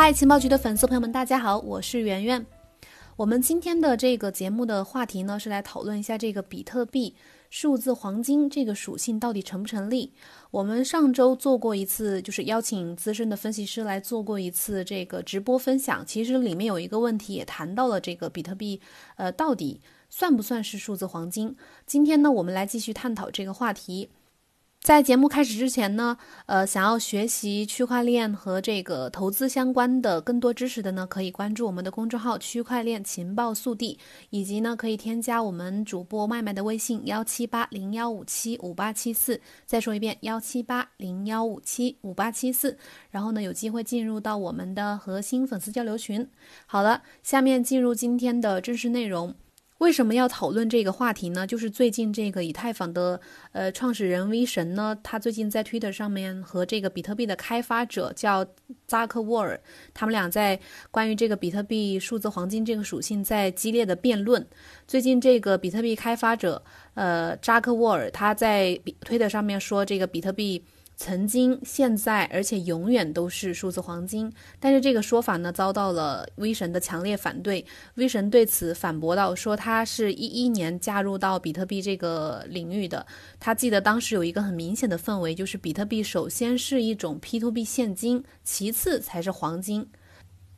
嗨，情报局的粉丝朋友们，大家好，我是圆圆。我们今天的这个节目的话题呢，是来讨论一下这个比特币数字黄金这个属性到底成不成立。我们上周做过一次，就是邀请资深的分析师来做过一次这个直播分享。其实里面有一个问题也谈到了这个比特币，呃，到底算不算是数字黄金？今天呢，我们来继续探讨这个话题。在节目开始之前呢，呃，想要学习区块链和这个投资相关的更多知识的呢，可以关注我们的公众号“区块链情报速递”，以及呢，可以添加我们主播麦麦的微信幺七八零幺五七五八七四。再说一遍，幺七八零幺五七五八七四。然后呢，有机会进入到我们的核心粉丝交流群。好了，下面进入今天的正式内容。为什么要讨论这个话题呢？就是最近这个以太坊的呃创始人 V 神呢，他最近在 Twitter 上面和这个比特币的开发者叫扎克沃尔，他们俩在关于这个比特币数字黄金这个属性在激烈的辩论。最近这个比特币开发者呃扎克沃尔他在 Twitter 上面说，这个比特币。曾经、现在，而且永远都是数字黄金。但是这个说法呢，遭到了威神的强烈反对。威神对此反驳道：“说他是一一年加入到比特币这个领域的，他记得当时有一个很明显的氛围，就是比特币首先是一种 P to B 现金，其次才是黄金。”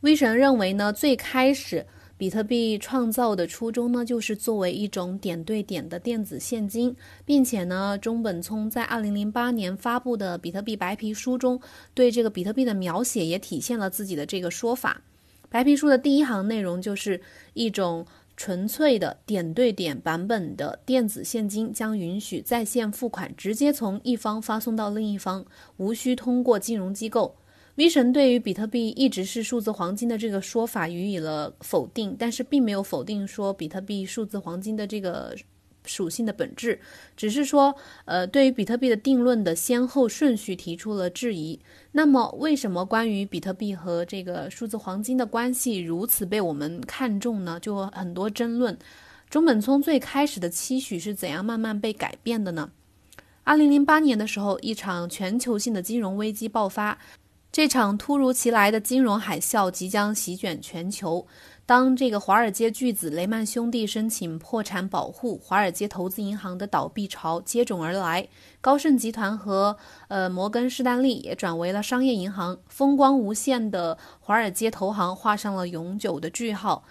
威神认为呢，最开始。比特币创造的初衷呢，就是作为一种点对点的电子现金，并且呢，中本聪在二零零八年发布的比特币白皮书中，对这个比特币的描写也体现了自己的这个说法。白皮书的第一行内容就是一种纯粹的点对点版本的电子现金，将允许在线付款直接从一方发送到另一方，无需通过金融机构。V 神对于比特币一直是数字黄金的这个说法予以了否定，但是并没有否定说比特币数字黄金的这个属性的本质，只是说，呃，对于比特币的定论的先后顺序提出了质疑。那么，为什么关于比特币和这个数字黄金的关系如此被我们看重呢？就很多争论。中本聪最开始的期许是怎样慢慢被改变的呢？二零零八年的时候，一场全球性的金融危机爆发。这场突如其来的金融海啸即将席卷全球。当这个华尔街巨子雷曼兄弟申请破产保护，华尔街投资银行的倒闭潮接踵而来。高盛集团和呃摩根士丹利也转为了商业银行，风光无限的华尔街投行画上了永久的句号。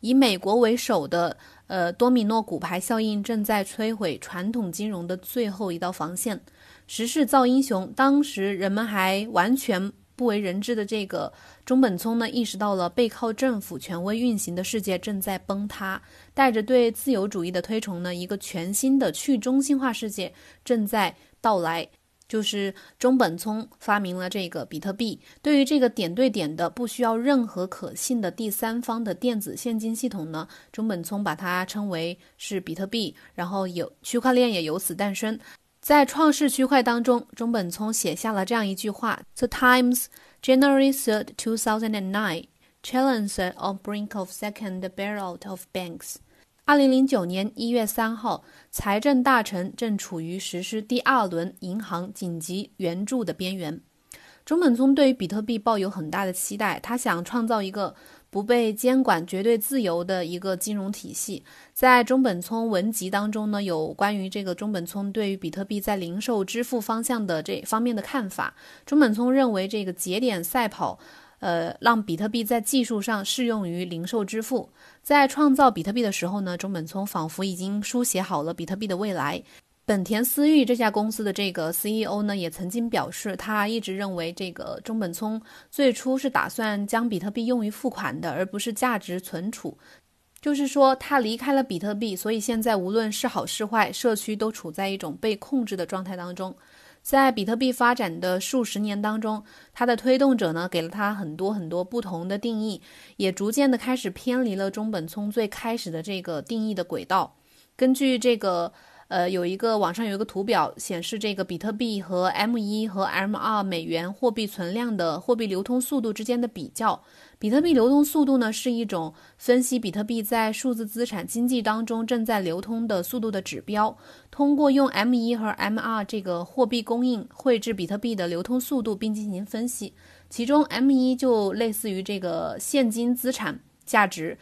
以美国为首的呃多米诺骨牌效应正在摧毁传统金融的最后一道防线。时势造英雄，当时人们还完全不为人知的这个中本聪呢，意识到了背靠政府权威运行的世界正在崩塌，带着对自由主义的推崇呢，一个全新的去中心化世界正在到来。就是中本聪发明了这个比特币，对于这个点对点的、不需要任何可信的第三方的电子现金系统呢，中本聪把它称为是比特币，然后有区块链也由此诞生。在创世区块当中，中本聪写下了这样一句话：“The Times, January third, two thousand and nine, challenges on brink of second bailout of banks。”二零零九年一月三号，财政大臣正处于实施第二轮银行紧急援助的边缘。中本聪对于比特币抱有很大的期待，他想创造一个。不被监管、绝对自由的一个金融体系，在中本聪文集当中呢，有关于这个中本聪对于比特币在零售支付方向的这方面的看法。中本聪认为，这个节点赛跑，呃，让比特币在技术上适用于零售支付。在创造比特币的时候呢，中本聪仿佛已经书写好了比特币的未来。本田思域这家公司的这个 CEO 呢，也曾经表示，他一直认为这个中本聪最初是打算将比特币用于付款的，而不是价值存储。就是说，他离开了比特币，所以现在无论是好是坏，社区都处在一种被控制的状态当中。在比特币发展的数十年当中，它的推动者呢，给了他很多很多不同的定义，也逐渐的开始偏离了中本聪最开始的这个定义的轨道。根据这个。呃，有一个网上有一个图表显示，这个比特币和 M 一和 M 二美元货币存量的货币流通速度之间的比较。比特币流通速度呢，是一种分析比特币在数字资产经济当中正在流通的速度的指标。通过用 M 一和 M 二这个货币供应绘制比特币的流通速度，并进行分析。其中 M 一就类似于这个现金资产价值。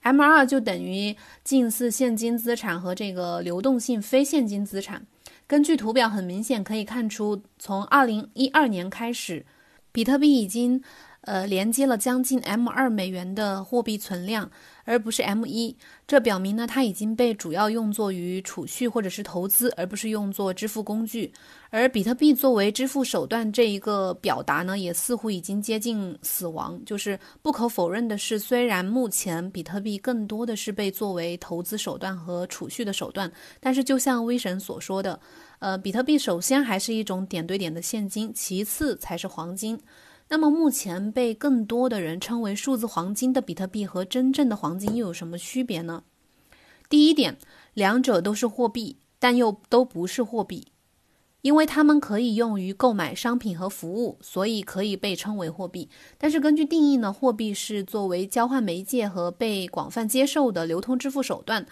M 二就等于近似现金资产和这个流动性非现金资产。根据图表，很明显可以看出，从二零一二年开始，比特币已经。呃，连接了将近 M 二美元的货币存量，而不是 M 一。这表明呢，它已经被主要用作于储蓄或者是投资，而不是用作支付工具。而比特币作为支付手段这一个表达呢，也似乎已经接近死亡。就是不可否认的是，虽然目前比特币更多的是被作为投资手段和储蓄的手段，但是就像威神所说的，呃，比特币首先还是一种点对点的现金，其次才是黄金。那么目前被更多的人称为数字黄金的比特币和真正的黄金又有什么区别呢？第一点，两者都是货币，但又都不是货币，因为它们可以用于购买商品和服务，所以可以被称为货币。但是根据定义呢，货币是作为交换媒介和被广泛接受的流通支付手段。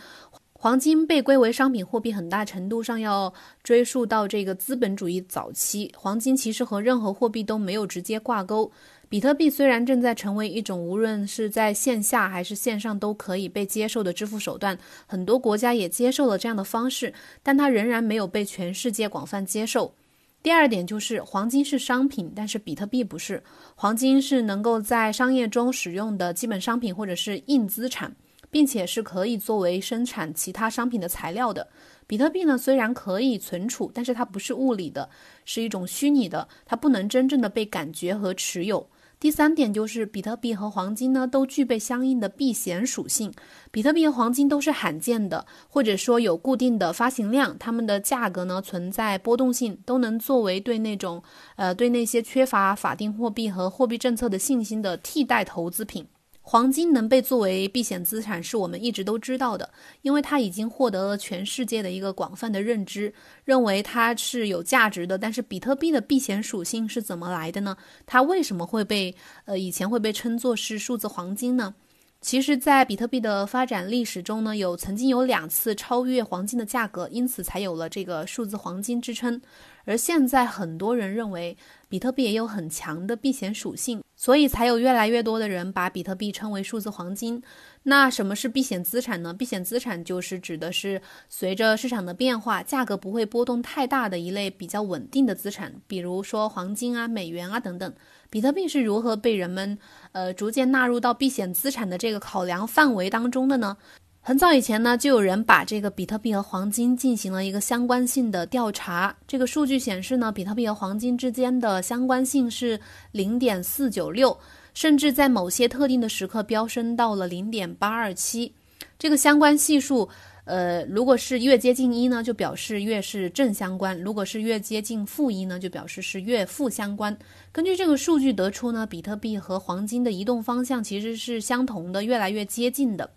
黄金被归为商品货币，很大程度上要追溯到这个资本主义早期。黄金其实和任何货币都没有直接挂钩。比特币虽然正在成为一种无论是在线下还是线上都可以被接受的支付手段，很多国家也接受了这样的方式，但它仍然没有被全世界广泛接受。第二点就是，黄金是商品，但是比特币不是。黄金是能够在商业中使用的基本商品或者是硬资产。并且是可以作为生产其他商品的材料的。比特币呢，虽然可以存储，但是它不是物理的，是一种虚拟的，它不能真正的被感觉和持有。第三点就是，比特币和黄金呢都具备相应的避险属性。比特币和黄金都是罕见的，或者说有固定的发行量，它们的价格呢存在波动性，都能作为对那种呃对那些缺乏法定货币和货币政策的信心的替代投资品。黄金能被作为避险资产，是我们一直都知道的，因为它已经获得了全世界的一个广泛的认知，认为它是有价值的。但是，比特币的避险属性是怎么来的呢？它为什么会被呃以前会被称作是数字黄金呢？其实，在比特币的发展历史中呢，有曾经有两次超越黄金的价格，因此才有了这个数字黄金之称。而现在，很多人认为比特币也有很强的避险属性，所以才有越来越多的人把比特币称为数字黄金。那什么是避险资产呢？避险资产就是指的是随着市场的变化，价格不会波动太大的一类比较稳定的资产，比如说黄金啊、美元啊等等。比特币是如何被人们呃逐渐纳入到避险资产的这个考量范围当中的呢？很早以前呢，就有人把这个比特币和黄金进行了一个相关性的调查。这个数据显示呢，比特币和黄金之间的相关性是零点四九六，甚至在某些特定的时刻飙升到了零点八二七。这个相关系数。呃，如果是越接近一呢，就表示越是正相关；如果是越接近负一呢，就表示是越负相关。根据这个数据得出呢，比特币和黄金的移动方向其实是相同的，越来越接近的。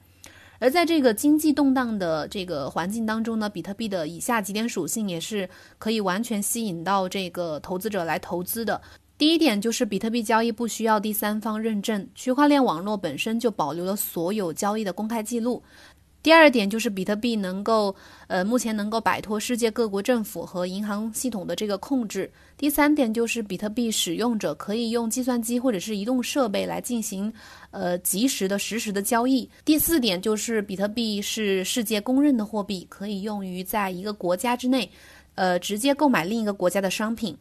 而在这个经济动荡的这个环境当中呢，比特币的以下几点属性也是可以完全吸引到这个投资者来投资的。第一点就是比特币交易不需要第三方认证，区块链网络本身就保留了所有交易的公开记录。第二点就是比特币能够，呃，目前能够摆脱世界各国政府和银行系统的这个控制。第三点就是比特币使用者可以用计算机或者是移动设备来进行，呃，及时的实时的交易。第四点就是比特币是世界公认的货币，可以用于在一个国家之内，呃，直接购买另一个国家的商品。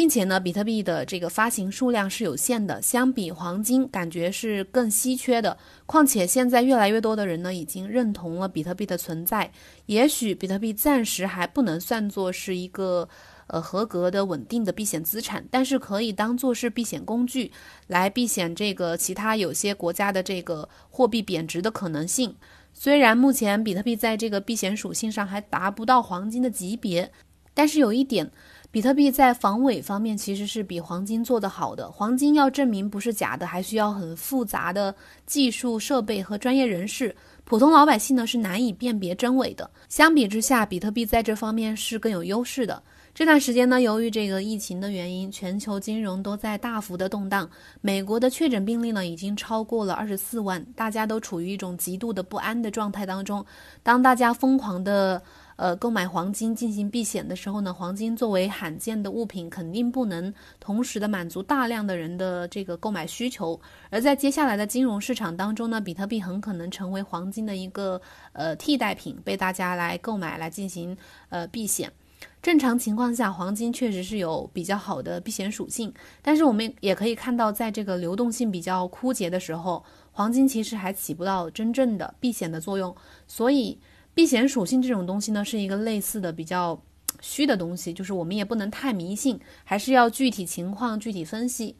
并且呢，比特币的这个发行数量是有限的，相比黄金，感觉是更稀缺的。况且现在越来越多的人呢，已经认同了比特币的存在。也许比特币暂时还不能算作是一个呃合格的稳定的避险资产，但是可以当做是避险工具，来避险这个其他有些国家的这个货币贬值的可能性。虽然目前比特币在这个避险属性上还达不到黄金的级别，但是有一点。比特币在防伪方面其实是比黄金做得好的。黄金要证明不是假的，还需要很复杂的技术设备和专业人士。普通老百姓呢是难以辨别真伪的。相比之下，比特币在这方面是更有优势的。这段时间呢，由于这个疫情的原因，全球金融都在大幅的动荡。美国的确诊病例呢已经超过了二十四万，大家都处于一种极度的不安的状态当中。当大家疯狂的。呃，购买黄金进行避险的时候呢，黄金作为罕见的物品，肯定不能同时的满足大量的人的这个购买需求。而在接下来的金融市场当中呢，比特币很可能成为黄金的一个呃替代品，被大家来购买来进行呃避险。正常情况下，黄金确实是有比较好的避险属性，但是我们也可以看到，在这个流动性比较枯竭的时候，黄金其实还起不到真正的避险的作用，所以。避险属性这种东西呢，是一个类似的比较虚的东西，就是我们也不能太迷信，还是要具体情况具体分析。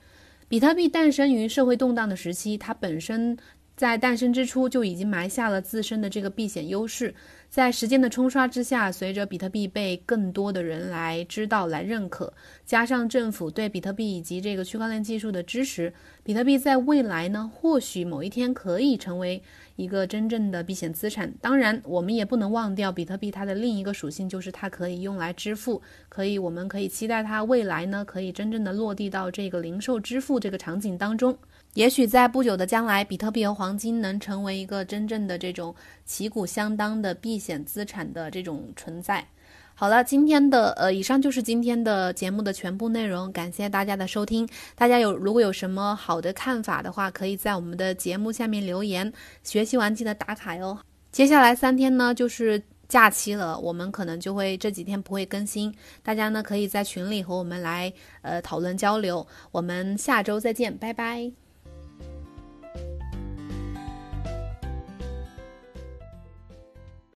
比特币诞生于社会动荡的时期，它本身在诞生之初就已经埋下了自身的这个避险优势。在时间的冲刷之下，随着比特币被更多的人来知道、来认可，加上政府对比特币以及这个区块链技术的支持，比特币在未来呢，或许某一天可以成为一个真正的避险资产。当然，我们也不能忘掉比特币它的另一个属性，就是它可以用来支付，可以，我们可以期待它未来呢，可以真正的落地到这个零售支付这个场景当中。也许在不久的将来，比特币和黄金能成为一个真正的这种旗鼓相当的避险资产的这种存在。好了，今天的呃，以上就是今天的节目的全部内容，感谢大家的收听。大家有如果有什么好的看法的话，可以在我们的节目下面留言。学习完记得打卡哟。接下来三天呢，就是假期了，我们可能就会这几天不会更新，大家呢可以在群里和我们来呃讨论交流。我们下周再见，拜拜。